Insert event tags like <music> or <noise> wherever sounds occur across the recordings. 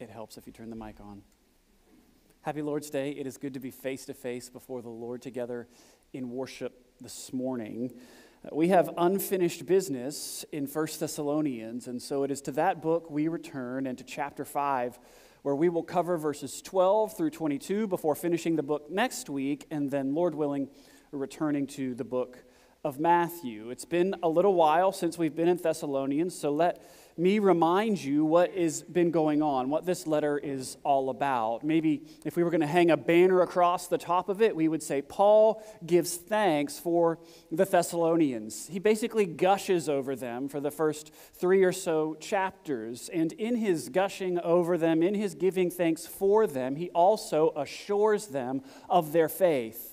it helps if you turn the mic on. Happy Lord's Day. It is good to be face to face before the Lord together in worship this morning. Uh, we have unfinished business in 1 Thessalonians, and so it is to that book we return and to chapter 5, where we will cover verses 12 through 22 before finishing the book next week, and then, Lord willing, returning to the book of Matthew. It's been a little while since we've been in Thessalonians, so let me remind you what has been going on, what this letter is all about. Maybe if we were going to hang a banner across the top of it, we would say, Paul gives thanks for the Thessalonians. He basically gushes over them for the first three or so chapters. And in his gushing over them, in his giving thanks for them, he also assures them of their faith.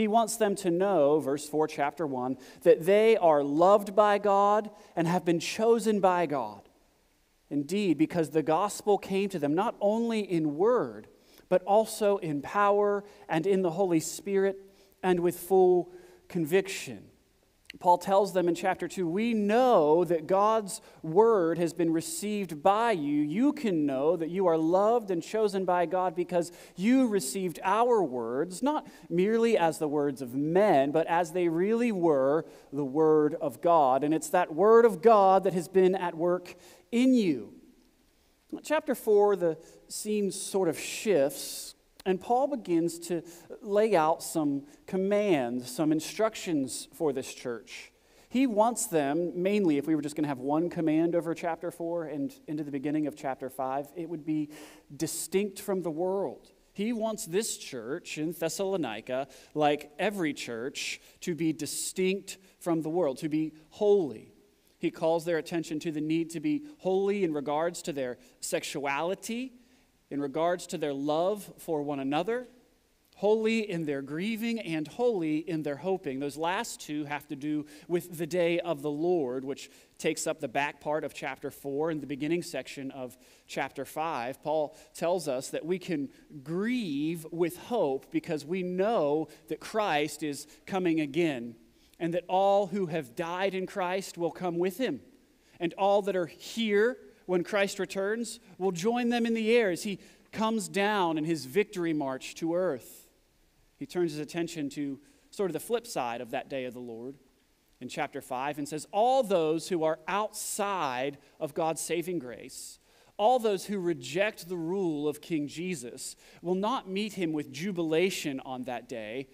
He wants them to know, verse 4, chapter 1, that they are loved by God and have been chosen by God. Indeed, because the gospel came to them not only in word, but also in power and in the Holy Spirit and with full conviction. Paul tells them in chapter 2 We know that God's word has been received by you. You can know that you are loved and chosen by God because you received our words, not merely as the words of men, but as they really were the word of God. And it's that word of God that has been at work in you. Chapter 4, the scene sort of shifts and Paul begins to lay out some commands, some instructions for this church. He wants them, mainly, if we were just going to have one command over chapter 4 and into the beginning of chapter 5, it would be distinct from the world. He wants this church in Thessalonica, like every church, to be distinct from the world, to be holy. He calls their attention to the need to be holy in regards to their sexuality in regards to their love for one another, holy in their grieving, and holy in their hoping. Those last two have to do with the day of the Lord, which takes up the back part of chapter 4 and the beginning section of chapter 5. Paul tells us that we can grieve with hope because we know that Christ is coming again and that all who have died in Christ will come with him. And all that are here when Christ returns, will join them in the air as he comes down in his victory march to earth. He turns his attention to sort of the flip side of that day of the Lord in chapter 5 and says, All those who are outside of God's saving grace, all those who reject the rule of King Jesus, will not meet him with jubilation on that day,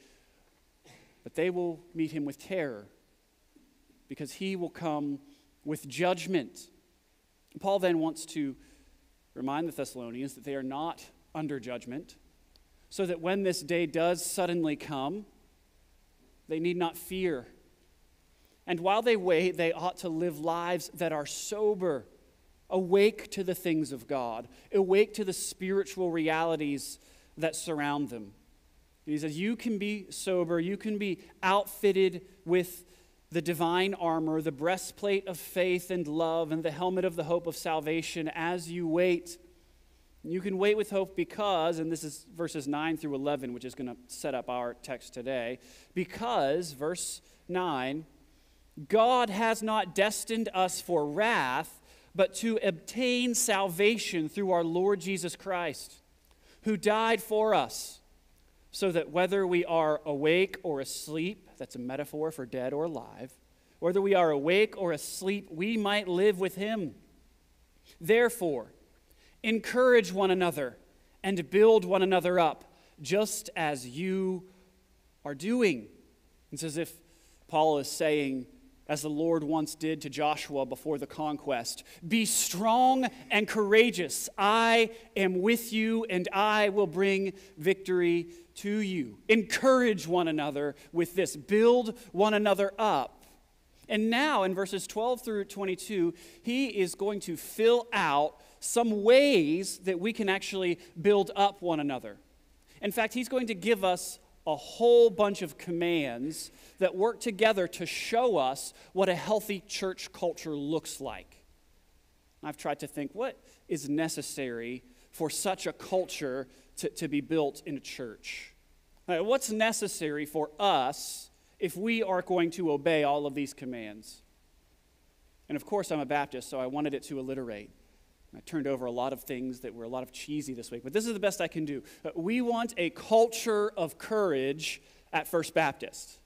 but they will meet him with terror because he will come with judgment. Paul then wants to remind the Thessalonians that they are not under judgment, so that when this day does suddenly come, they need not fear. And while they wait, they ought to live lives that are sober, awake to the things of God, awake to the spiritual realities that surround them. And he says, You can be sober, you can be outfitted with the divine armor, the breastplate of faith and love, and the helmet of the hope of salvation as you wait. You can wait with hope because, and this is verses 9 through 11, which is going to set up our text today, because, verse 9, God has not destined us for wrath, but to obtain salvation through our Lord Jesus Christ, who died for us, so that whether we are awake or asleep, that's a metaphor for dead or alive, whether we are awake or asleep, we might live with him. Therefore, encourage one another and build one another up, just as you are doing. It's as if Paul is saying, as the Lord once did to Joshua before the conquest Be strong and courageous. I am with you, and I will bring victory to you. Encourage one another with this, build one another up. And now, in verses 12 through 22, he is going to fill out some ways that we can actually build up one another. In fact, he's going to give us a whole bunch of commands that work together to show us what a healthy church culture looks like. I've tried to think what is necessary for such a culture to, to be built in a church? Uh, what's necessary for us if we are going to obey all of these commands? And of course, I'm a Baptist, so I wanted it to alliterate. I turned over a lot of things that were a lot of cheesy this week, but this is the best I can do. Uh, we want a culture of courage at First Baptist.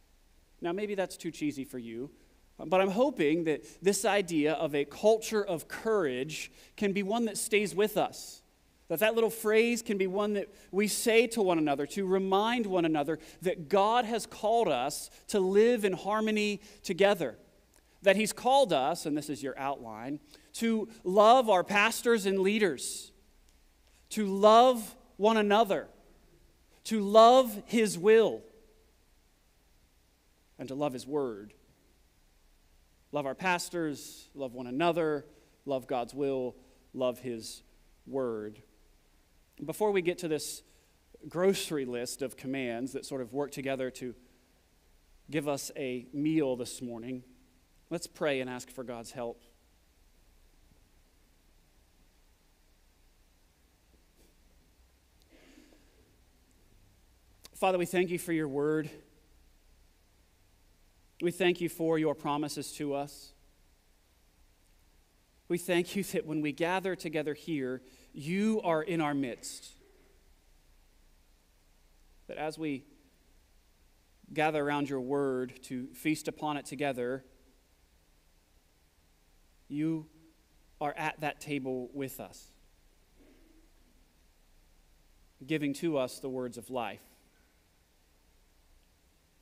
Now, maybe that's too cheesy for you, but I'm hoping that this idea of a culture of courage can be one that stays with us. That that little phrase can be one that we say to one another to remind one another that God has called us to live in harmony together. That He's called us, and this is your outline, to love our pastors and leaders, to love one another, to love His will, and to love His word. Love our pastors, love one another, love God's will, love His word. Before we get to this grocery list of commands that sort of work together to give us a meal this morning, let's pray and ask for God's help. Father, we thank you for your word. We thank you for your promises to us. We thank you that when we gather together here, you are in our midst. That as we gather around your word to feast upon it together, you are at that table with us, giving to us the words of life.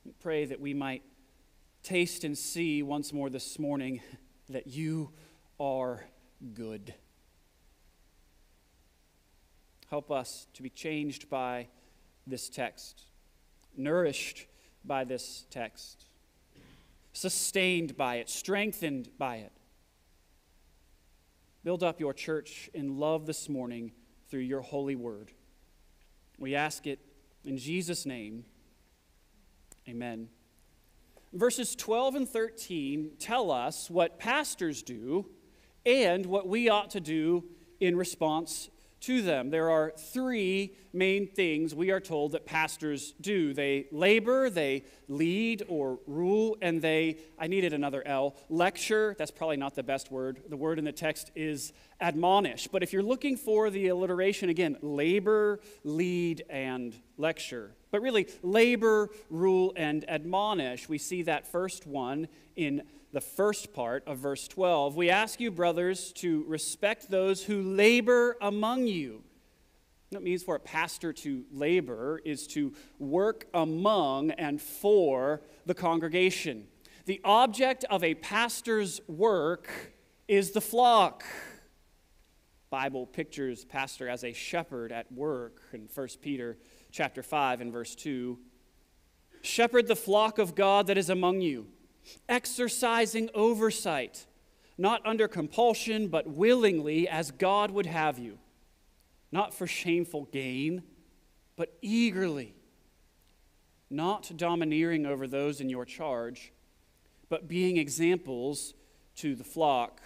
We Pray that we might taste and see once more this morning <laughs> that you are good. Help us to be changed by this text, nourished by this text, sustained by it, strengthened by it. Build up your church in love this morning through your holy word. We ask it in Jesus' name. Amen. Verses 12 and 13 tell us what pastors do and what we ought to do in response to them. There are three main things we are told that pastors do they labor, they lead or rule, and they, I needed another L, lecture. That's probably not the best word. The word in the text is admonish. But if you're looking for the alliteration, again, labor, lead, and lecture. But really, labor, rule, and admonish. We see that first one in the first part of verse 12, we ask you, brothers, to respect those who labor among you. What it means for a pastor to labor is to work among and for the congregation. The object of a pastor's work is the flock. Bible pictures pastor as a shepherd at work in 1 Peter chapter 5 and verse 2. Shepherd the flock of God that is among you exercising oversight, not under compulsion, but willingly as God would have you, not for shameful gain, but eagerly, not domineering over those in your charge, but being examples to the flock.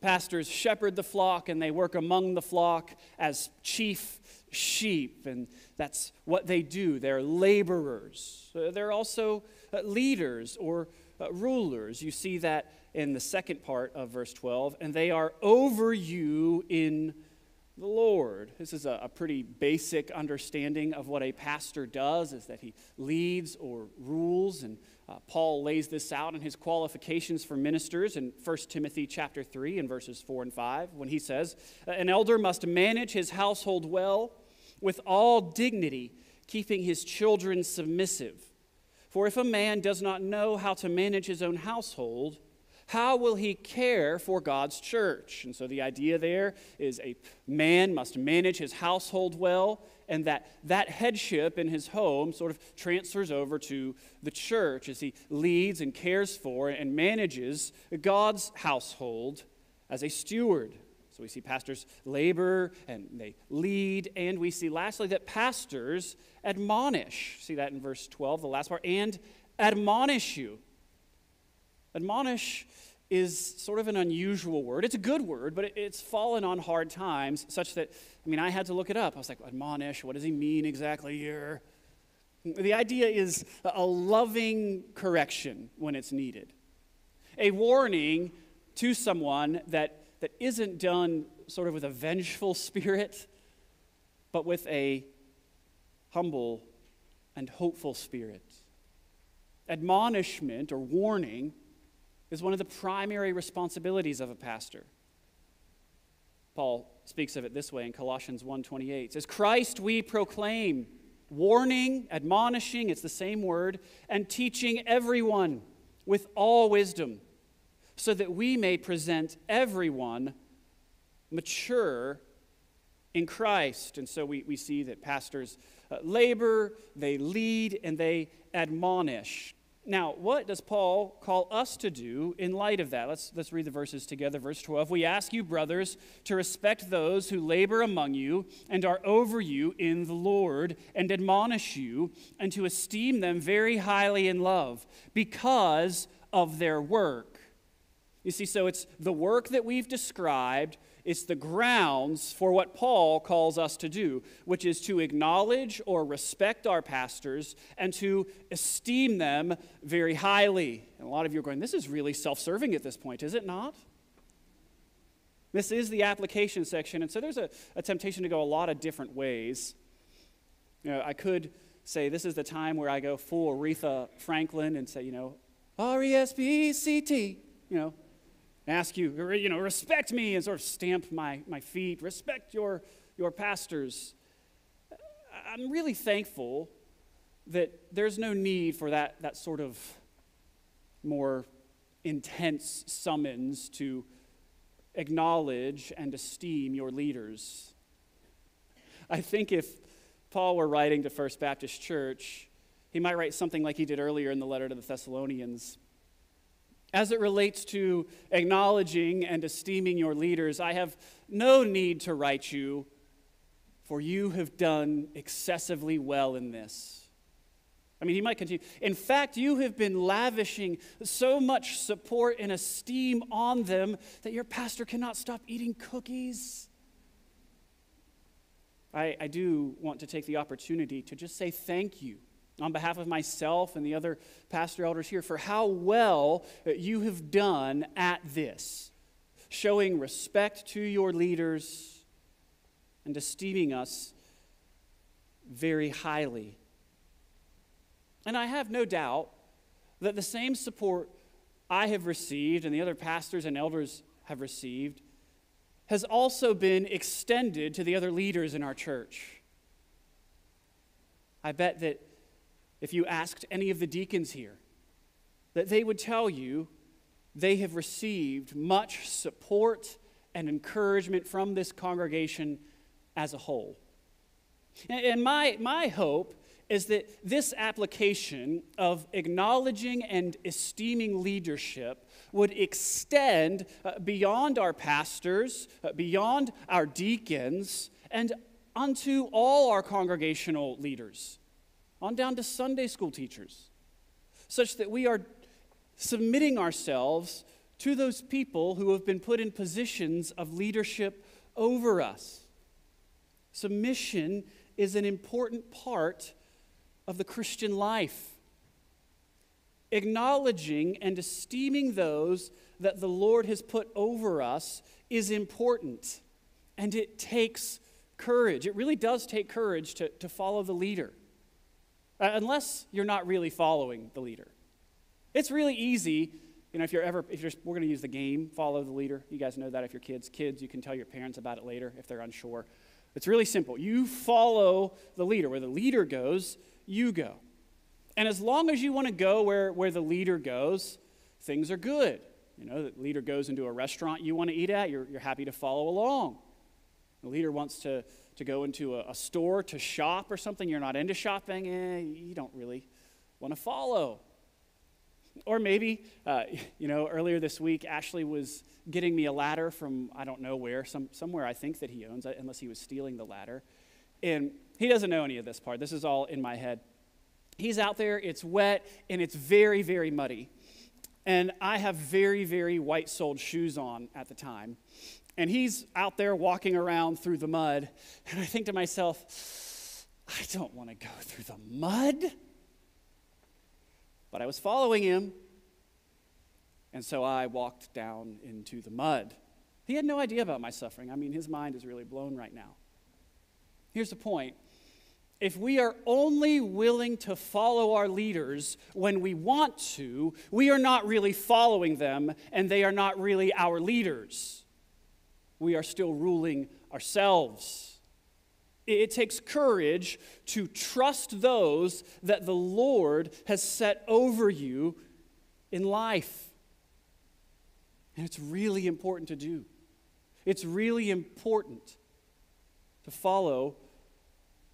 Pastors shepherd the flock and they work among the flock as chief sheep, and that's what they do. They're laborers. They're also uh, leaders or uh, rulers. You see that in the second part of verse 12, and they are over you in the Lord. This is a, a, pretty basic understanding of what a pastor does, is that he leads or rules. And uh, Paul lays this out in his qualifications for ministers in 1 Timothy chapter 3 and verses 4 and 5, when he says, An elder must manage his household well with all dignity, keeping his children submissive. For if a man does not know how to manage his own household, how will he care for God's church? And so the idea there is a man must manage his household well, and that that headship in his home sort of transfers over to the church as he leads and cares for and manages God's household as a steward. So we see pastors labor and they lead, and we see lastly that pastors admonish. See that in verse 12, the last part, and admonish you. Admonish is sort of an unusual word. It's a good word, but it's fallen on hard times, such that, I mean, I had to look it up. I was like, admonish, what does he mean exactly here? The idea is a loving correction when it's needed, a warning to someone that that isn't done sort of with a vengeful spirit, but with a humble and hopeful spirit. Admonishment or warning is one of the primary responsibilities of a pastor. Paul speaks of it this way in Colossians 1:28. says Christ we proclaim, warning, admonishing, it's the same word, and teaching everyone with all wisdom, so that we may present everyone mature in Christ. And so we, we see that pastors uh, labor, they lead, and they admonish. Now, what does Paul call us to do in light of that? Let's, let's read the verses together. Verse 12 We ask you, brothers, to respect those who labor among you and are over you in the Lord, and admonish you, and to esteem them very highly in love because of their work. You see, so it's the work that we've described it's the grounds for what Paul calls us to do, which is to acknowledge or respect our pastors and to esteem them very highly. And a lot of you are going, this is really self serving at this point, is it not? This is the application section, and so there's a, a temptation to go a lot of different ways. You know, I could say this is the time where I go full Aretha Franklin and say, you know, R E S P E C T, you know, ask you, you know, respect me and sort of stamp my, my feet, respect your, your pastors. I'm really thankful that there's no need for that, that sort of more intense summons to acknowledge and esteem your leaders. I think if Paul were writing to First Baptist Church, he might write something like he did earlier in the letter to the Thessalonians. As it relates to acknowledging and esteeming your leaders, I have no need to write you, for you have done excessively well in this. I mean, he might continue. In fact, you have been lavishing so much support and esteem on them that your pastor cannot stop eating cookies. I, I do want to take the opportunity to just say thank you on behalf of myself and the other pastor elders here for how well you have done at this, showing respect to your leaders and esteeming us very highly. And I have no doubt that the same support I have received and the other pastors and elders have received has also been extended to the other leaders in our church. I bet that if you asked any of the deacons here, that they would tell you they have received much support and encouragement from this congregation as a whole. And my, my hope is that this application of acknowledging and esteeming leadership would extend uh, beyond our pastors, uh, beyond our deacons, and unto all our congregational leaders on down to Sunday school teachers, such that we are submitting ourselves to those people who have been put in positions of leadership over us. Submission is an important part of the Christian life. Acknowledging and esteeming those that the Lord has put over us is important, and it takes courage. It really does take courage to, to follow the leader Uh, unless you're not really following the leader. It's really easy, you know, if you're ever, if you're, we're going to use the game, follow the leader. You guys know that if you're kids. Kids, you can tell your parents about it later if they're unsure. It's really simple. You follow the leader. Where the leader goes, you go. And as long as you want to go where, where the leader goes, things are good. You know, the leader goes into a restaurant you want to eat at, you're, you're happy to follow along. The leader wants to to go into a, a store to shop or something, you're not into shopping, eh, you don't really want to follow. Or maybe, uh, <laughs> you know, earlier this week, Ashley was getting me a ladder from I don't know where, some, somewhere I think that he owns, uh, unless he was stealing the ladder. And he doesn't know any of this part. This is all in my head. He's out there, it's wet, and it's very, very muddy. And I have very, very white soled shoes on at the time and he's out there walking around through the mud. And I think to myself, I don't want to go through the mud. But I was following him. And so I walked down into the mud. He had no idea about my suffering. I mean, his mind is really blown right now. Here's the point if we are only willing to follow our leaders when we want to, we are not really following them, and they are not really our leaders. We are still ruling ourselves. It takes courage to trust those that the Lord has set over you in life. And it's really important to do. It's really important to follow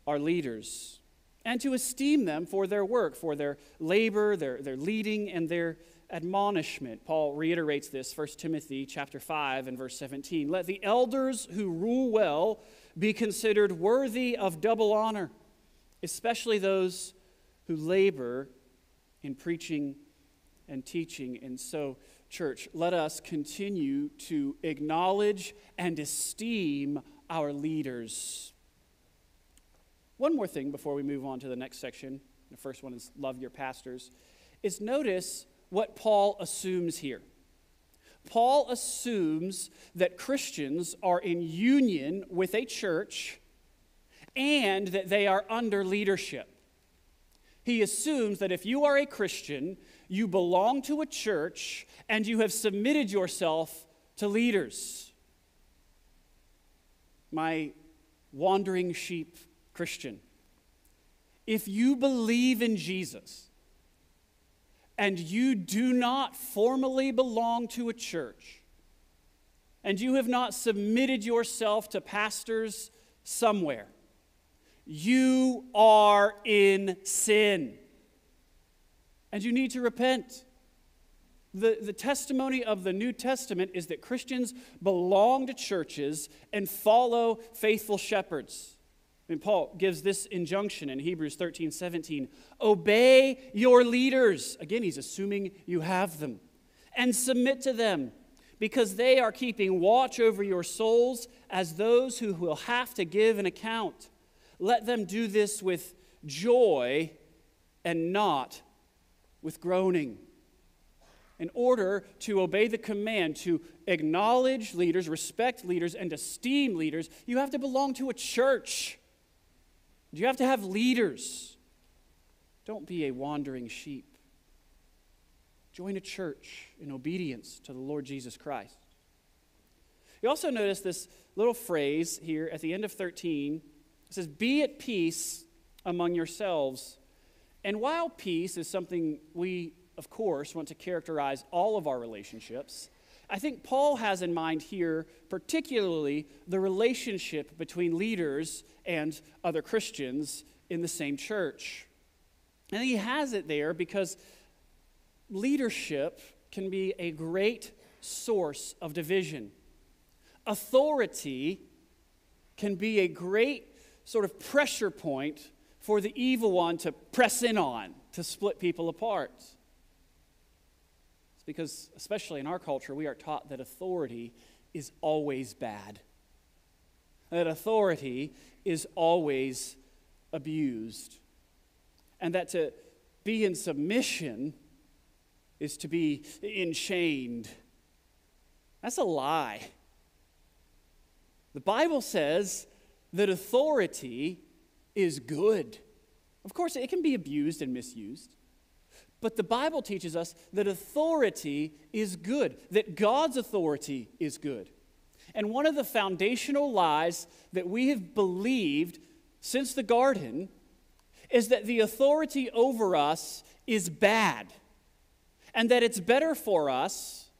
our leaders and to esteem them for their work, for their labor, their, their leading, and their admonishment. Paul reiterates this, 1 Timothy chapter 5 and verse 17. Let the elders who rule well be considered worthy of double honor, especially those who labor in preaching and teaching. And so, church, let us continue to acknowledge and esteem our leaders. One more thing before we move on to the next section. The first one is love your pastors. Is notice what Paul assumes here. Paul assumes that Christians are in union with a church and that they are under leadership. He assumes that if you are a Christian, you belong to a church and you have submitted yourself to leaders. My wandering sheep Christian, if you believe in Jesus and you do not formally belong to a church, and you have not submitted yourself to pastors somewhere, you are in sin. And you need to repent. The, the testimony of the New Testament is that Christians belong to churches and follow faithful shepherds. Paul gives this injunction in Hebrews 13 17 Obey your leaders. Again, he's assuming you have them. And submit to them, because they are keeping watch over your souls as those who will have to give an account. Let them do this with joy and not with groaning. In order to obey the command to acknowledge leaders, respect leaders, and esteem leaders, you have to belong to a church. You have to have leaders. Don't be a wandering sheep. Join a church in obedience to the Lord Jesus Christ. You also notice this little phrase here at the end of 13. It says, Be at peace among yourselves. And while peace is something we, of course, want to characterize all of our relationships, I think Paul has in mind here, particularly, the relationship between leaders and other Christians in the same church. And he has it there because leadership can be a great source of division. Authority can be a great sort of pressure point for the evil one to press in on, to split people apart because, especially in our culture, we are taught that authority is always bad, that authority is always abused, and that to be in submission is to be enchained. That's a lie. The Bible says that authority is good. Of course, it can be abused and misused. But the Bible teaches us that authority is good, that God's authority is good. And one of the foundational lies that we have believed since the garden is that the authority over us is bad, and that it's better for us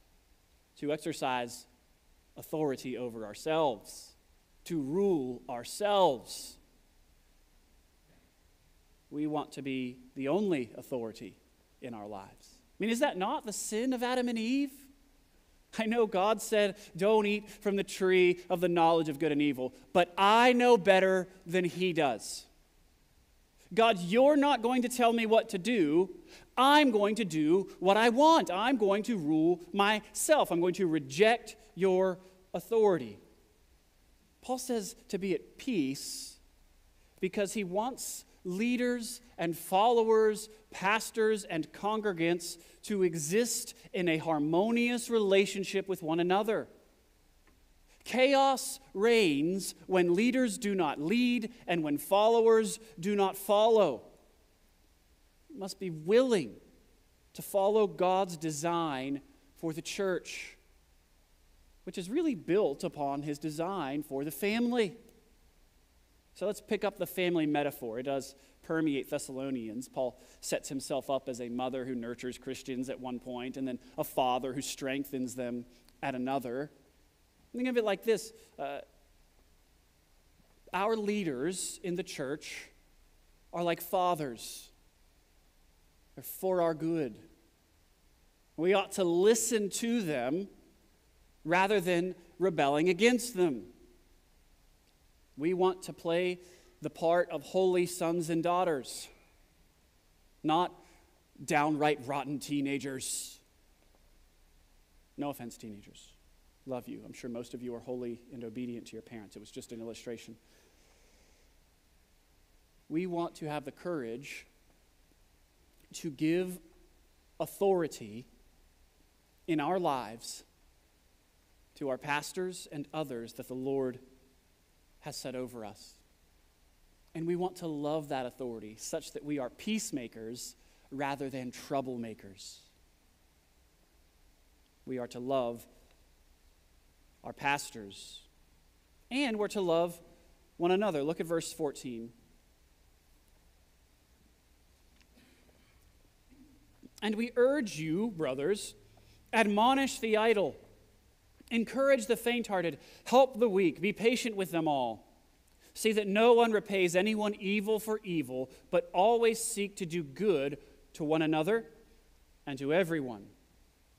to exercise authority over ourselves, to rule ourselves. We want to be the only authority in our lives. I mean, is that not the sin of Adam and Eve? I know God said, don't eat from the tree of the knowledge of good and evil, but I know better than He does. God, you're not going to tell me what to do. I'm going to do what I want. I'm going to rule myself. I'm going to reject your authority. Paul says to be at peace because he wants leaders and followers, pastors and congregants to exist in a harmonious relationship with one another. Chaos reigns when leaders do not lead and when followers do not follow. You must be willing to follow God's design for the church, which is really built upon his design for the family. So let's pick up the family metaphor. It does permeate Thessalonians. Paul sets himself up as a mother who nurtures Christians at one point, and then a father who strengthens them at another. Think of it like this uh, Our leaders in the church are like fathers, they're for our good. We ought to listen to them rather than rebelling against them. We want to play the part of holy sons and daughters, not downright rotten teenagers. No offense, teenagers love you. I'm sure most of you are holy and obedient to your parents. It was just an illustration. We want to have the courage to give authority in our lives to our pastors and others that the Lord has set over us. And we want to love that authority such that we are peacemakers rather than troublemakers. We are to love our pastors, and we're to love one another. Look at verse 14. And we urge you, brothers, admonish the idle, encourage the faint hearted, help the weak, be patient with them all. See that no one repays anyone evil for evil, but always seek to do good to one another and to everyone.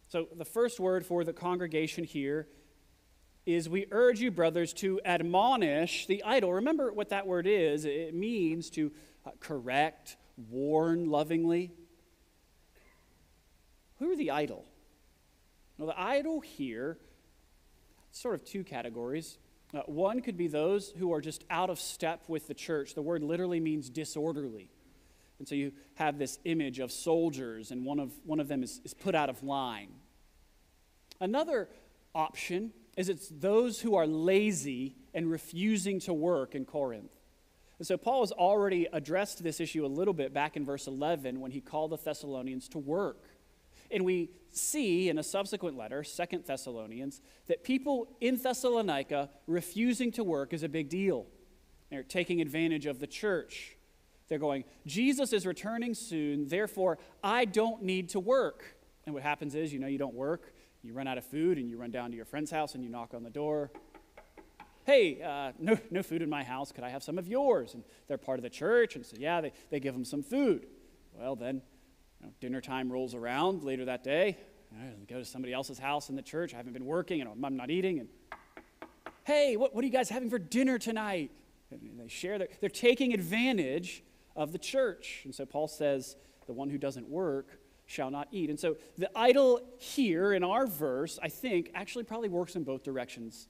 So, the first word for the congregation here is we urge you, brothers, to admonish the idle. Remember what that word is it means to uh, correct, warn lovingly. Who are the idle? Well, the idle here, sort of two categories. Uh, one could be those who are just out of step with the church. The word literally means disorderly. And so you have this image of soldiers, and one of, one of them is, is put out of line. Another option is it's those who are lazy and refusing to work in Corinth. And so Paul has already addressed this issue a little bit back in verse 11 when he called the Thessalonians to work. And we see in a subsequent letter, Second Thessalonians, that people in Thessalonica refusing to work is a big deal. They're taking advantage of the church. They're going, Jesus is returning soon, therefore I don't need to work. And what happens is, you know, you don't work, you run out of food and you run down to your friend's house and you knock on the door. Hey, uh, no, no food in my house. Could I have some of yours? And they're part of the church. And so, yeah, they, they give them some food. Well, then know, dinner time rolls around later that day. I go to somebody else's house in the church. I haven't been working and I'm not eating. And hey, what, what are you guys having for dinner tonight? And they share, their, they're taking advantage of the church. And so Paul says, the one who doesn't work shall not eat. And so the idle here in our verse, I think, actually probably works in both directions.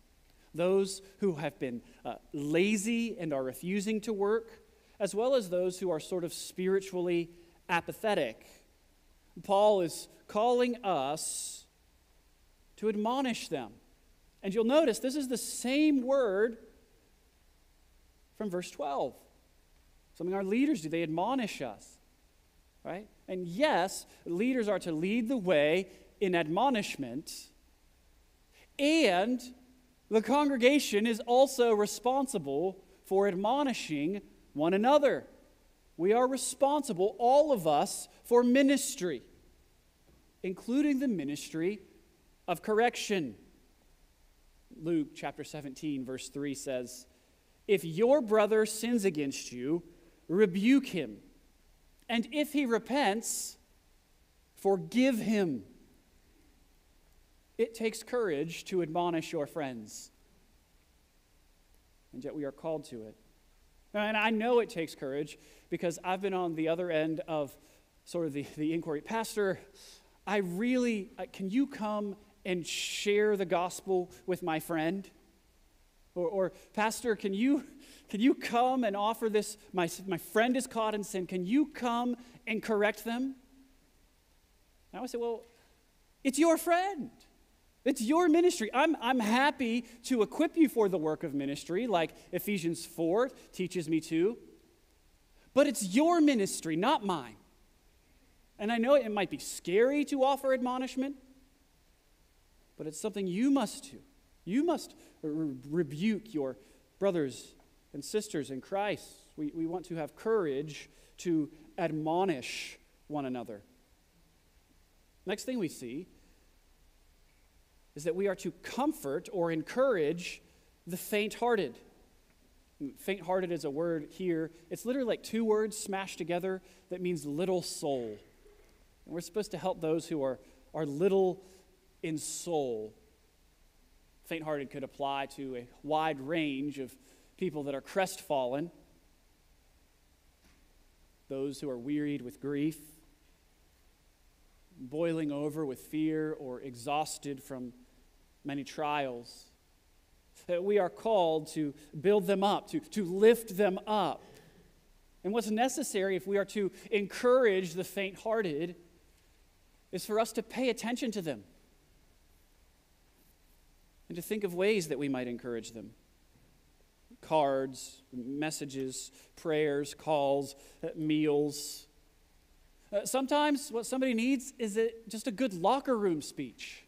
Those who have been uh, lazy and are refusing to work, as well as those who are sort of spiritually apathetic. Paul is calling us to admonish them. And you'll notice this is the same word from verse 12. Something our leaders do, they admonish us, right? And yes, leaders are to lead the way in admonishment, and the congregation is also responsible for admonishing one another. We are responsible, all of us, for ministry, including the ministry of correction. Luke chapter 17, verse 3 says, If your brother sins against you, rebuke him and if he repents, forgive him. It takes courage to admonish your friends. And yet we are called to it. And I know it takes courage because I've been on the other end of sort of the, the inquiry. Pastor, I really, uh, can you come and share the gospel with my friend? Or, or Pastor, can you, can you come and offer this? My, my friend is caught in sin. Can you come and correct them? And I would say, Well, it's your friend. It's your ministry. I'm, I'm happy to equip you for the work of ministry, like Ephesians 4 teaches me to. But it's your ministry, not mine. And I know it might be scary to offer admonishment, but it's something you must do. You must re- rebuke your brothers and sisters in Christ. We, we want to have courage to admonish one another. Next thing we see is that we are to comfort or encourage the faint hearted. Faint hearted is a word here. It's literally like two words smashed together that means little soul. And we're supposed to help those who are, are little in soul. Faint hearted could apply to a wide range of people that are crestfallen, those who are wearied with grief, boiling over with fear, or exhausted from many trials. We are called to build them up, to, to lift them up. And what's necessary if we are to encourage the faint hearted is for us to pay attention to them and to think of ways that we might encourage them cards, messages, prayers, calls, uh, meals. Uh, sometimes what somebody needs is a, just a good locker room speech.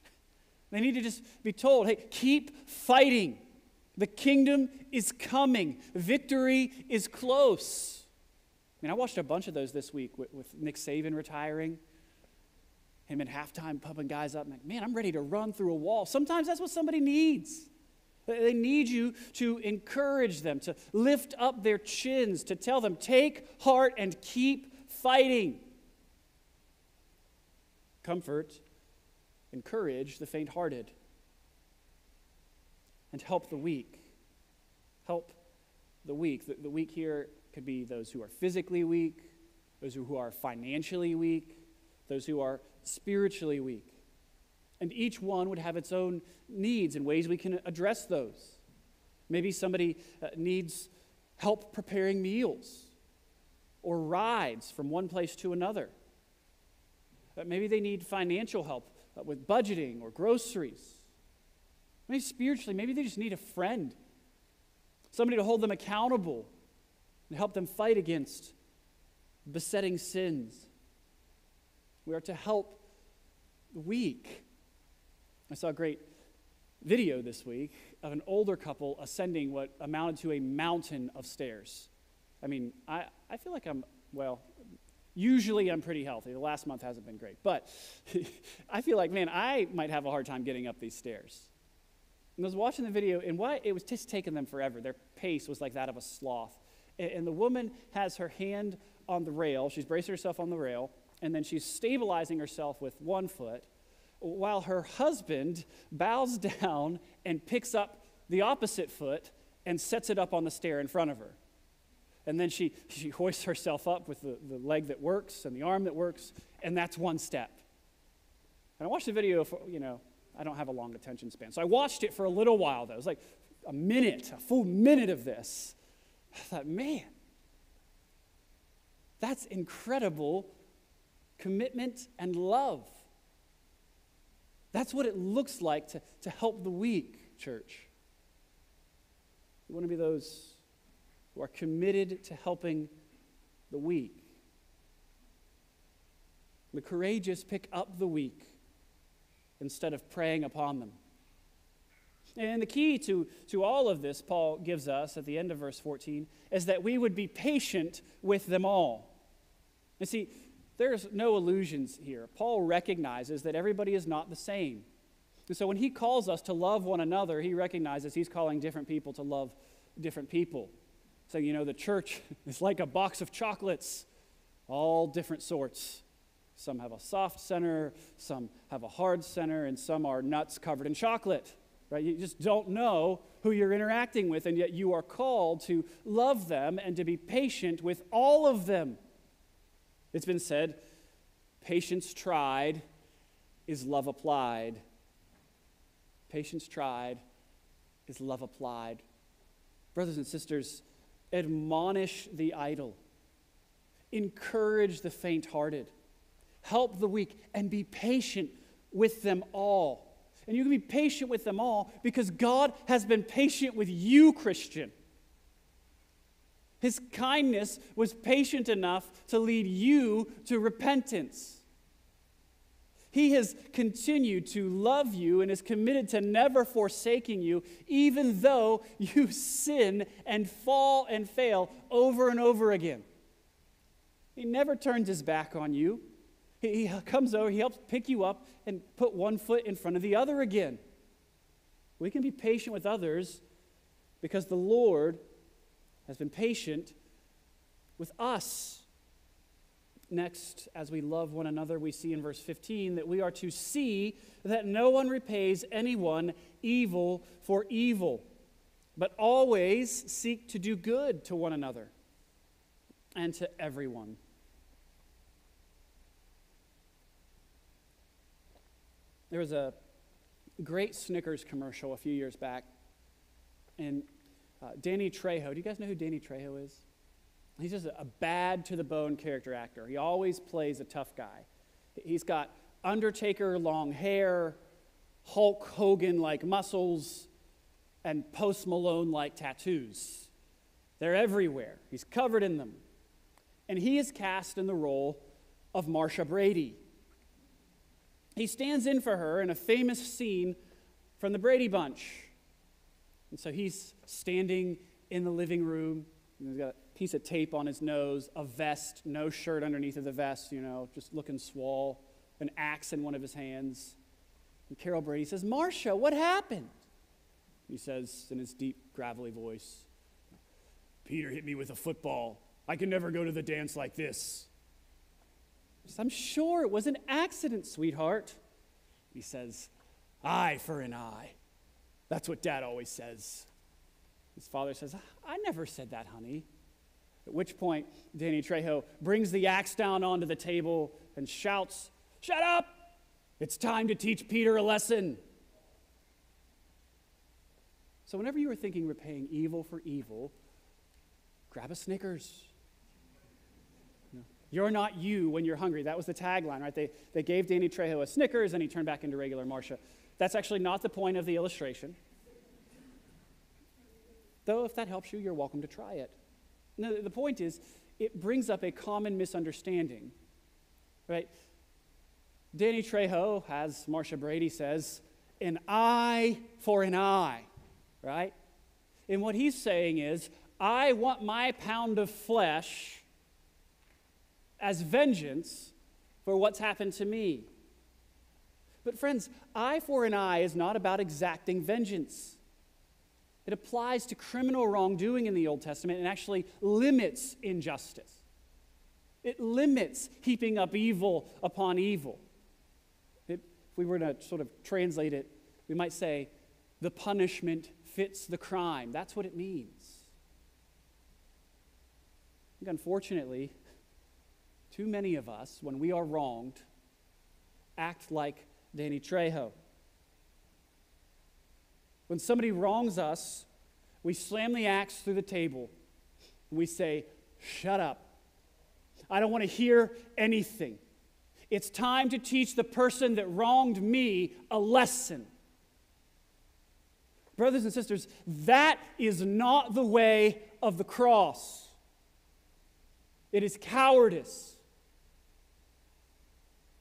They need to just be told, hey, keep fighting. The kingdom is coming, victory is close. I mean, I watched a bunch of those this week with, with Nick Saban retiring him at halftime pumping guys up. I'm like, man, I'm ready to run through a wall. Sometimes that's what somebody needs. They need you to encourage them, to lift up their chins, to tell them, take heart and keep fighting. Comfort, encourage the faint hearted, and help the weak. Help the weak. The, the weak here could be those who are physically weak, those who are financially weak, those who are spiritually weak. And each one would have its own needs and ways we can address those. Maybe somebody uh, needs help preparing meals or rides from one place to another. Maybe they need financial help uh, with budgeting or groceries. Maybe spiritually, maybe they just need a friend, somebody to hold them accountable and help them fight against besetting sins. We are to help the weak. I saw a great video this week of an older couple ascending what amounted to a mountain of stairs. I mean, I, I feel like I'm, well, usually I'm pretty healthy. The last month hasn't been great. But <laughs> I feel like, man, I might have a hard time getting up these stairs. And I was watching the video, and what it was just taking them forever. Their pace was like that of a sloth. And, and the woman has her hand on the rail. She's bracing herself on the rail and then she's stabilizing herself with one foot, while her husband bows <laughs> down and picks up the opposite foot and sets it up on the stair in front of her. And then she, she hoists herself up with the, the leg that works and the arm that works, and that's one step. And I watched the video, for, you know, I don't have a long attention span. So I watched it for a little while, though. It was like a minute, a full minute of this. I thought, man, that's incredible commitment, and love. That's what it looks like to, to help the weak, church. We want to be those who are committed to helping the weak. The courageous pick up the weak instead of preying upon them. And the key to, to all of this, Paul gives us at the end of verse 14, is that we would be patient with them all. You see, there's no illusions here. Paul recognizes that everybody is not the same. And so when he calls us to love one another, he recognizes he's calling different people to love different people. So, you know, the church <laughs> is like a box of chocolates, all different sorts. Some have a soft center, some have a hard center, and some are nuts covered in chocolate. Right? You just don't know who you're interacting with, and yet you are called to love them and to be patient with all of them. It's been said patience tried is love applied. Patience tried is love applied. Brothers and sisters, admonish the idle, encourage the faint hearted, help the weak, and be patient with them all. And you can be patient with them all because God has been patient with you, Christian. His kindness was patient enough to lead you to repentance. He has continued to love you and is committed to never forsaking you, even though you <laughs> sin and fall and fail over and over again. He never turns his back on you. He, comes over, he helps pick you up and put one foot in front of the other again. We can be patient with others because the Lord has been patient with us. Next, as we love one another, we see in verse 15 that we are to see that no one repays anyone evil for evil, but always seek to do good to one another and to everyone. There was a great Snickers commercial a few years back, and uh, Danny Trejo. Do you guys know who Danny Trejo is? He's just a bad to the bone character actor. He always plays a tough guy. He's got Undertaker long hair, Hulk Hogan like muscles, and Post Malone like tattoos. They're everywhere. He's covered in them. And he is cast in the role of Marcia Brady. He stands in for her in a famous scene from the Brady Bunch. And so he's standing in the living room. He's got a piece of tape on his nose, a vest, no shirt underneath of the vest, you know, just looking swole, an axe in one of his hands. And Carol Brady says, Marcia, what happened? He says in his deep, gravelly voice, Peter hit me with a football. I can never go to the dance like this. I'm sure it was an accident, sweetheart. He says, eye for an eye. That's what dad always says. His father says, I never said that, honey. At which point, Danny Trejo brings the axe down onto the table and shouts, Shut up! It's time to teach Peter a lesson. So, whenever you are thinking repaying evil for evil, grab a Snickers. You're not you when you're hungry. That was the tagline, right? They, they gave Danny Trejo a Snickers and he turned back into regular Marcia. That's actually not the point of the illustration. Though, if that helps you, you're welcome to try it. No, the point is, it brings up a common misunderstanding, right? Danny Trejo, as Marcia Brady says, an eye for an eye, right? And what he's saying is, I want my pound of flesh as vengeance for what's happened to me. But, friends, eye for an eye is not about exacting vengeance. It applies to criminal wrongdoing in the Old Testament and actually limits injustice. It limits heaping up evil upon evil. It, if we were to sort of translate it, we might say, the punishment fits the crime. That's what it means. unfortunately, too many of us, when we are wronged, act like Danny Trejo. When somebody wrongs us, we slam the axe through the table and we say, Shut up. I don't want to hear anything. It's time to teach the person that wronged me a lesson. Brothers and sisters, that is not the way of the cross. It is cowardice.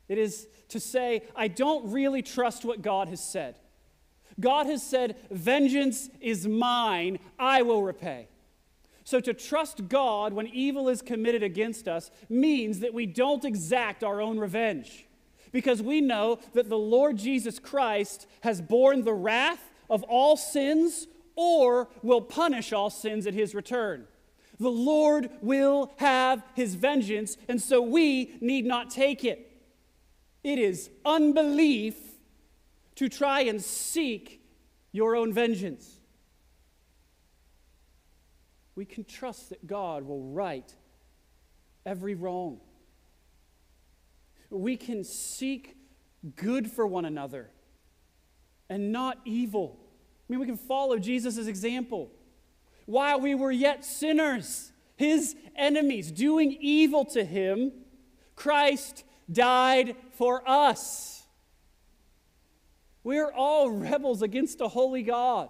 It is to say, I don't really trust what God has said. God has said, Vengeance is mine, I will repay. So to trust God when evil is committed against us means that we don't exact our own revenge. Because we know that the Lord Jesus Christ has borne the wrath of all sins or will punish all sins at his return. The Lord will have his vengeance, and so we need not take it. It is unbelief to try and seek your own vengeance. We can trust that God will right every wrong. We can seek good for one another and not evil. I mean, we can follow Jesus' example. While we were yet sinners, his enemies, doing evil to him, Christ died for us. We are all rebels against a holy God.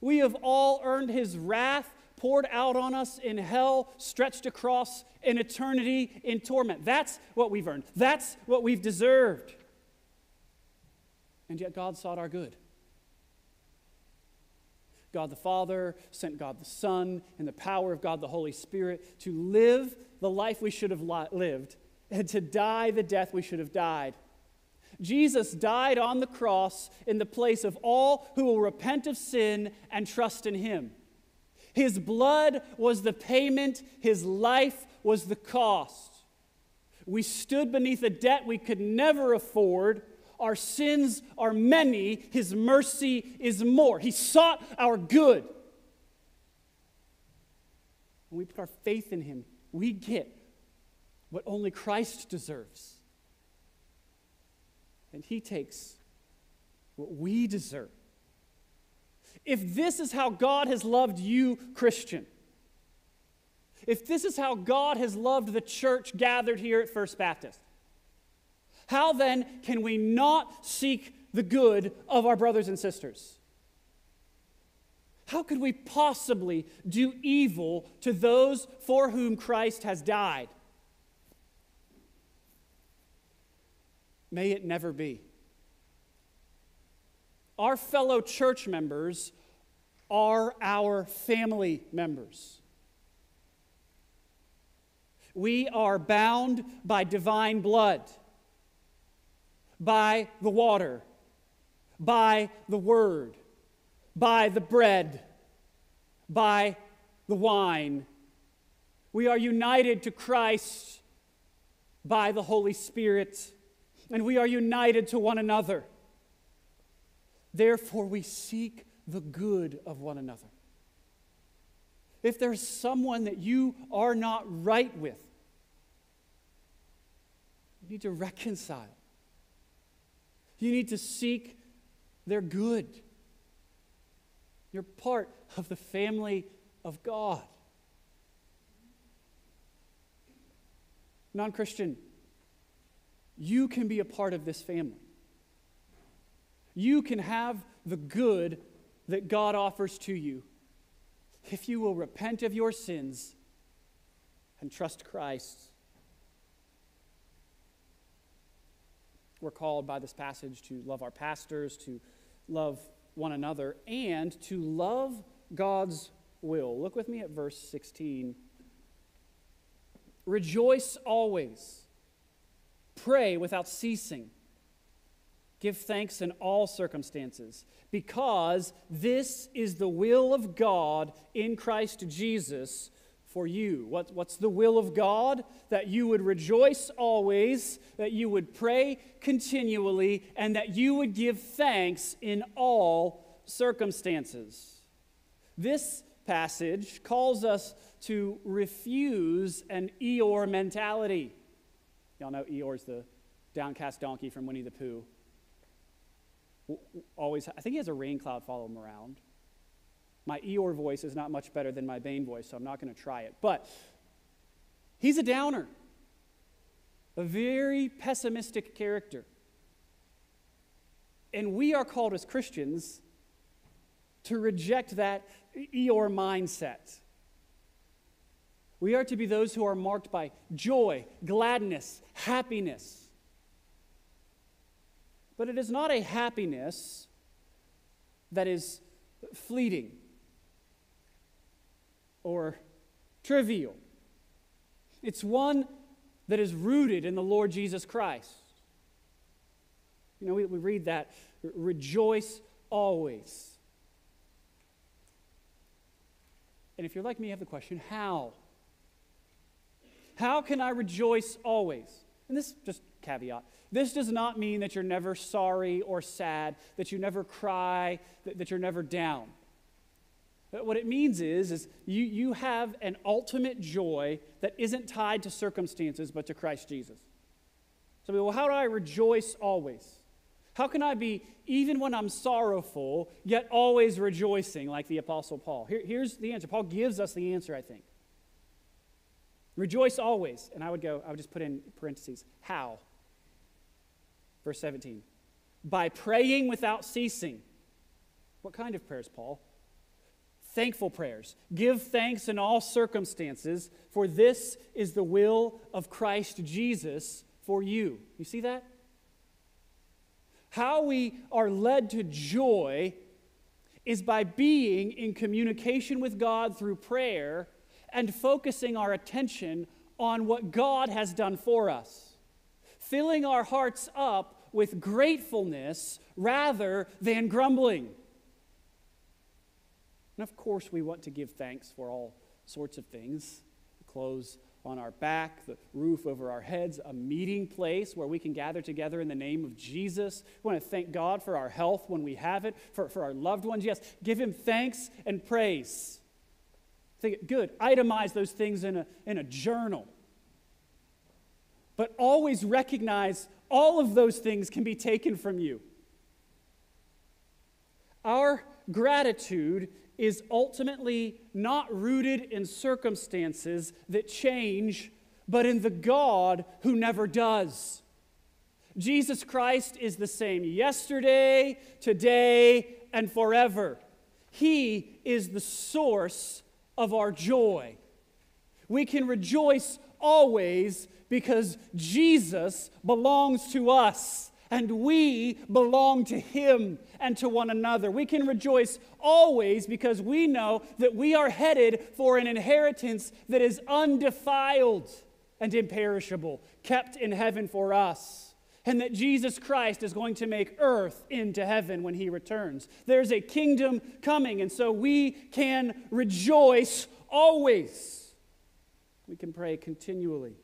We have all earned his wrath poured out on us in hell, stretched across an eternity in torment. That's what we've earned. That's what we've deserved. And yet God sought our good. God the Father sent God the Son and the power of God the Holy Spirit to live the life we should have lived to die the death we should have died. Jesus died on the cross in the place of all who will repent of sin and trust in him. His blood was the payment, his life was the cost. We stood beneath a debt we could never afford. Our sins are many, his mercy is more. He sought our good. When we put our faith in him, we get what only Christ deserves. And he takes what we deserve. If this is how God has loved you, Christian, if this is how God has loved the church gathered here at First Baptist, how then can we not seek the good of our brothers and sisters? How could we possibly do evil to those for whom Christ has died? May it never be. Our fellow church members are our family members. We are bound by divine blood, by the water, by the word, by the bread, by the wine. We are united to Christ by the Holy Spirit, and we are united to one another. Therefore, we seek the good of one another. If there's someone that you are not right with, you need to reconcile. You need to seek their good. You're part of the family of God. Non Christian, you can be a part of this family. You can have the good that God offers to you if you will repent of your sins and trust Christ. We're called by this passage to love our pastors, to love one another, and to love God's will. Look with me at verse 16. Rejoice always, pray without ceasing. Give thanks in all circumstances, because this is the will of God in Christ Jesus for you. What, what's the will of God? That you would rejoice always, that you would pray continually, and that you would give thanks in all circumstances. This passage calls us to refuse an Eeyore mentality. Y'all know Eeyore's the downcast donkey from Winnie the Pooh always, I think he has a rain cloud follow him around. My Eeyore voice is not much better than my Bane voice, so I'm not going to try it. But he's a downer, a very pessimistic character. And we are called as Christians to reject that Eeyore mindset. We are to be those who are marked by joy, gladness, happiness. But it is not a happiness that is fleeting or trivial. It's one that is rooted in the Lord Jesus Christ. You know, we, we read that rejoice always. And if you're like me, you have the question how? How can I rejoice always? And this just caveat this does not mean that you're never sorry or sad, that you never cry, that, that you're never down. But what it means is, is you, you have an ultimate joy that isn't tied to circumstances but to Christ Jesus. So, well, how do I rejoice always? How can I be, even when I'm sorrowful, yet always rejoicing, like the Apostle Paul? Here, here's the answer. Paul gives us the answer, I think. Rejoice always. And I would go, I would just put in parentheses, how? Verse 17 by praying without ceasing. What kind of prayers, Paul? Thankful prayers. Give thanks in all circumstances, for this is the will of Christ Jesus for you. You see that? How we are led to joy is by being in communication with God through prayer and focusing our attention on what God has done for us, filling our hearts up with gratefulness rather than grumbling. And of course, we want to give thanks for all sorts of things the clothes on our back, the roof over our heads, a meeting place where we can gather together in the name of Jesus. We want to thank God for our health when we have it, for, for our loved ones. Yes, give Him thanks and praise. Think, good, itemize those things in a, in a journal. But always recognize all of those things can be taken from you. Our gratitude is ultimately not rooted in circumstances that change, but in the God who never does. Jesus Christ is the same yesterday, today, and forever. He is the source of our joy. We can rejoice always because Jesus belongs to us and we belong to Him and to one another. We can rejoice always because we know that we are headed for an inheritance that is undefiled and imperishable, kept in heaven for us. And that Jesus Christ is going to make earth into heaven when he returns. There's a kingdom coming, and so we can rejoice always. We can pray continually,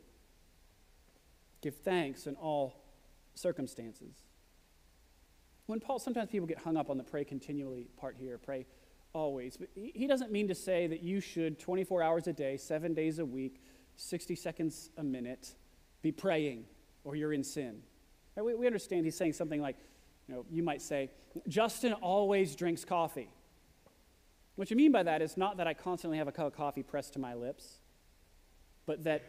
give thanks in all circumstances. When Paul, sometimes people get hung up on the pray continually part here, pray always. But he doesn't mean to say that you should 24 hours a day, seven days a week, 60 seconds a minute be praying or you're in sin. We, we understand he's saying something like, you know, you might say, Justin always drinks coffee. What you mean by that is not that I constantly have a cup of coffee pressed to my lips, but that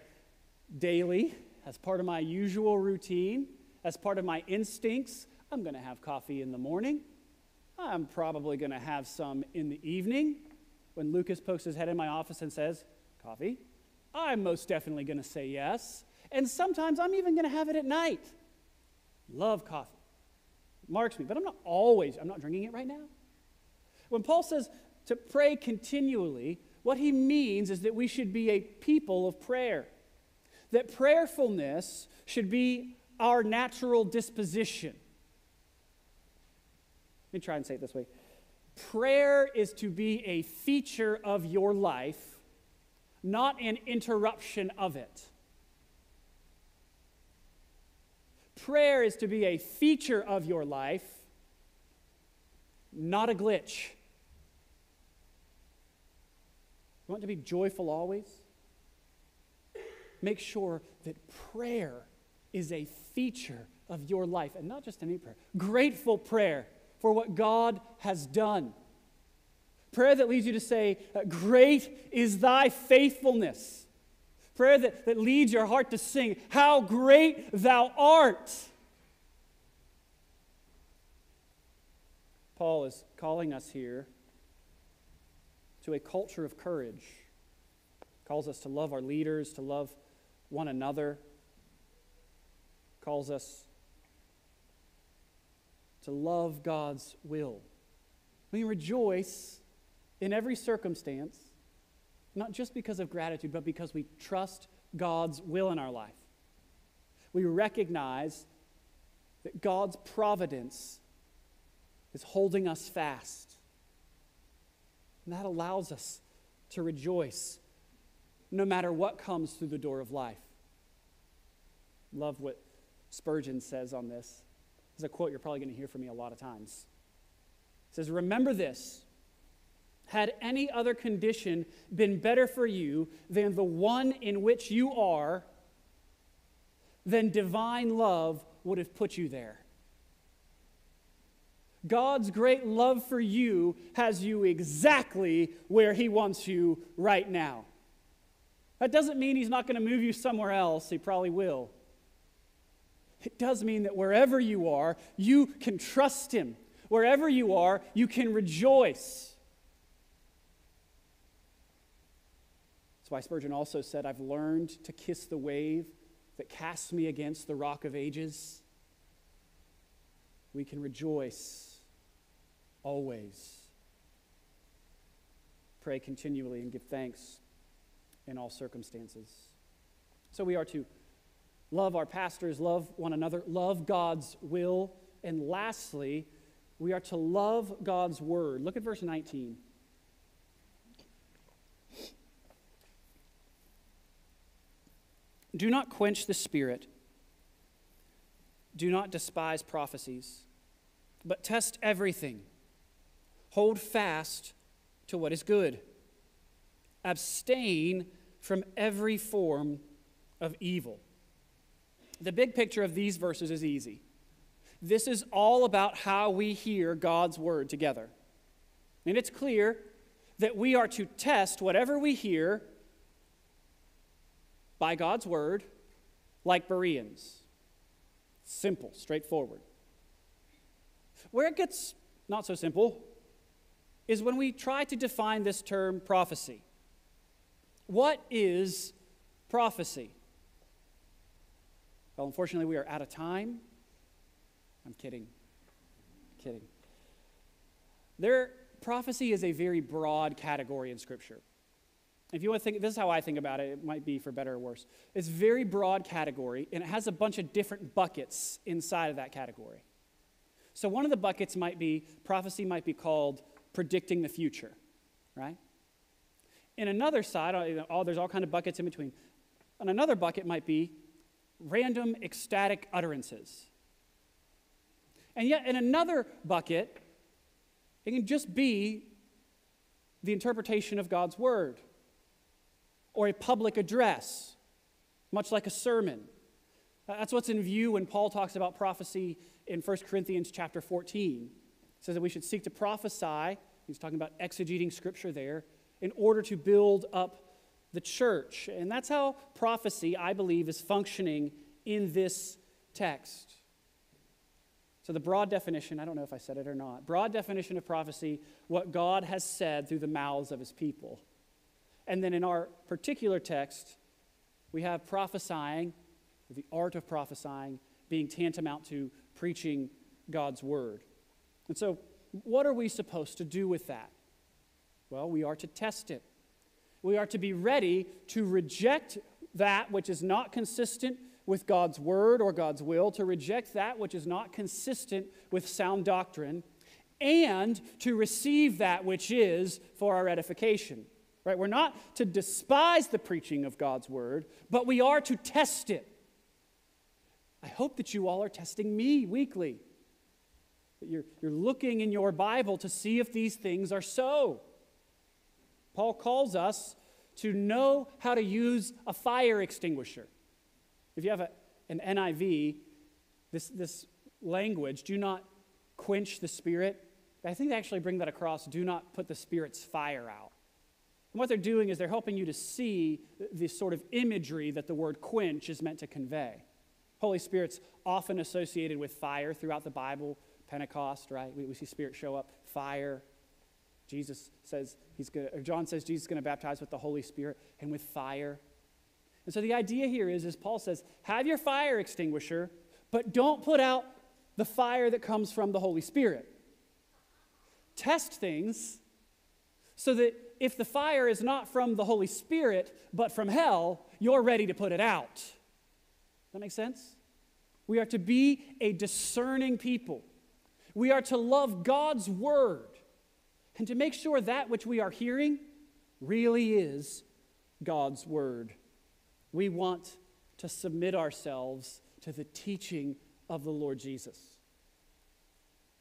daily, as part of my usual routine, as part of my instincts, I'm going to have coffee in the morning. I'm probably going to have some in the evening. When Lucas pokes his head in my office and says, Coffee, I'm most definitely going to say yes. And sometimes I'm even going to have it at night. Love coffee. Marks me, but I'm not always, I'm not drinking it right now. When Paul says to pray continually, what he means is that we should be a people of prayer. That prayerfulness should be our natural disposition. Let me try and say it this way prayer is to be a feature of your life, not an interruption of it. Prayer is to be a feature of your life, not a glitch. You want to be joyful always? Make sure that prayer is a feature of your life, and not just any prayer, grateful prayer for what God has done. Prayer that leads you to say, Great is thy faithfulness. Prayer that, that leads your heart to sing, How great thou art. Paul is calling us here to a culture of courage. Calls us to love our leaders, to love one another, calls us to love God's will. We rejoice in every circumstance, not just because of gratitude, but because we trust God's will in our life. We recognize that God's providence is holding us fast. And that allows us to rejoice no matter what comes through the door of life. Love what Spurgeon says on this. It's a quote you're probably going to hear from me a lot of times. It says, Remember this. Had any other condition been better for you than the one in which you are, then divine love would have put you there. God's great love for you has you exactly where He wants you right now. That doesn't mean He's not going to move you somewhere else, He probably will. it does mean that wherever you are, you can trust Him. Wherever you are, you can rejoice. That's why Spurgeon also said, I've learned to kiss the wave that casts me against the rock of ages. We can rejoice always. Pray continually and give thanks in all circumstances. So we are to love our pastors, love one another, love God's will, and lastly, we are to love God's word. Look at verse 19. Do not quench the spirit. Do not despise prophecies, but test everything. Hold fast to what is good. Abstain from every form of evil. The big picture of these verses is easy. This is all about how we hear God's word together. And it's clear that we are to test whatever we hear by God's word like Bereans. Simple, straightforward. Where it gets not so simple is when we try to define this term prophecy. What is prophecy? Well, unfortunately, we are out of time. I'm kidding. Kidding. There, prophecy is a very broad category in Scripture. If you want to think, this is how I think about it, it might be for better or worse. It's a very broad category, and it has a bunch of different buckets inside of that category. So one of the buckets might be, prophecy might be called predicting the future, right? In another side, oh, there's all kind of buckets in between. And another bucket might be random ecstatic utterances. And yet, in another bucket, it can just be the interpretation of God's word or a public address, much like a sermon. That's what's in view when Paul talks about prophecy in 1 Corinthians chapter 14. He says that we should seek to prophesy. He's talking about exegeting scripture there in order to build up the church. And that's how prophecy, I believe, is functioning in this text. So, the broad definition, I don't know if I said it or not, broad definition of prophecy, what God has said through the mouths of his people. And then in our particular text, we have prophesying, the art of prophesying, being tantamount to preaching God's word. And so, what are we supposed to do with that? Well, we are to test it. We are to be ready to reject that which is not consistent with God's word or God's will, to reject that which is not consistent with sound doctrine, and to receive that which is for our edification. Right? We're not to despise the preaching of God's word, but we are to test it. I hope that you all are testing me weekly. That you're, you're looking in your Bible to see if these things are so. Paul calls us to know how to use a fire extinguisher. If you have a, an NIV, this, this language, do not quench the spirit. I think they actually bring that across do not put the spirit's fire out. And what they're doing is they're helping you to see the sort of imagery that the word quench is meant to convey. Holy Spirit's often associated with fire throughout the Bible, Pentecost, right? We, we see Spirit show up, fire. Jesus says he's going to, John says Jesus is going to baptize with the Holy Spirit and with fire. And so the idea here is, as Paul says, have your fire extinguisher, but don't put out the fire that comes from the Holy Spirit. Test things so that if the fire is not from the Holy Spirit, but from hell, you're ready to put it out. Does that make sense? We are to be a discerning people. We are to love God's word and to make sure that which we are hearing really is God's word. We want to submit ourselves to the teaching of the Lord Jesus.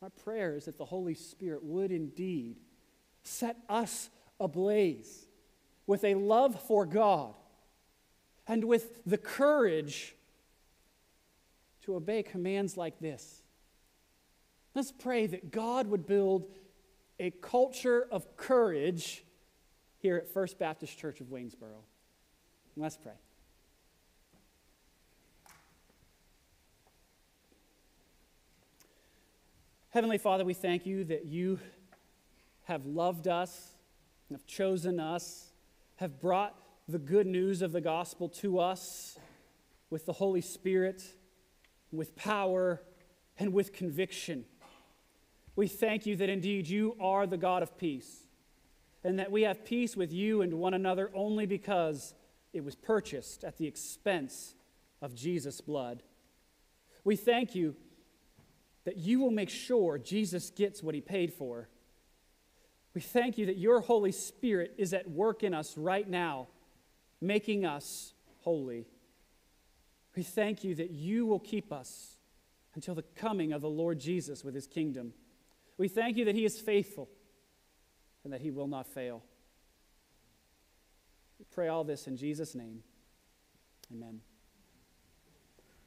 My prayer is that the Holy Spirit would indeed set us ablaze with a love for God and with the courage to obey commands like this. Let's pray that God would build a culture of courage here at First Baptist Church of Waynesboro. Let's pray. Heavenly Father, we thank you that you have loved us, have chosen us, have brought the good news of the gospel to us with the Holy Spirit, with power, and with conviction. We thank you that indeed you are the God of peace, and that we have peace with you and one another only because it was purchased at the expense of Jesus' blood. We thank you that you will make sure Jesus gets what he paid for. We thank you that your Holy Spirit is at work in us right now, making us holy. We thank you that you will keep us until the coming of the Lord Jesus with his kingdom. We thank you that he is faithful and that he will not fail. We pray all this in Jesus' name. Amen.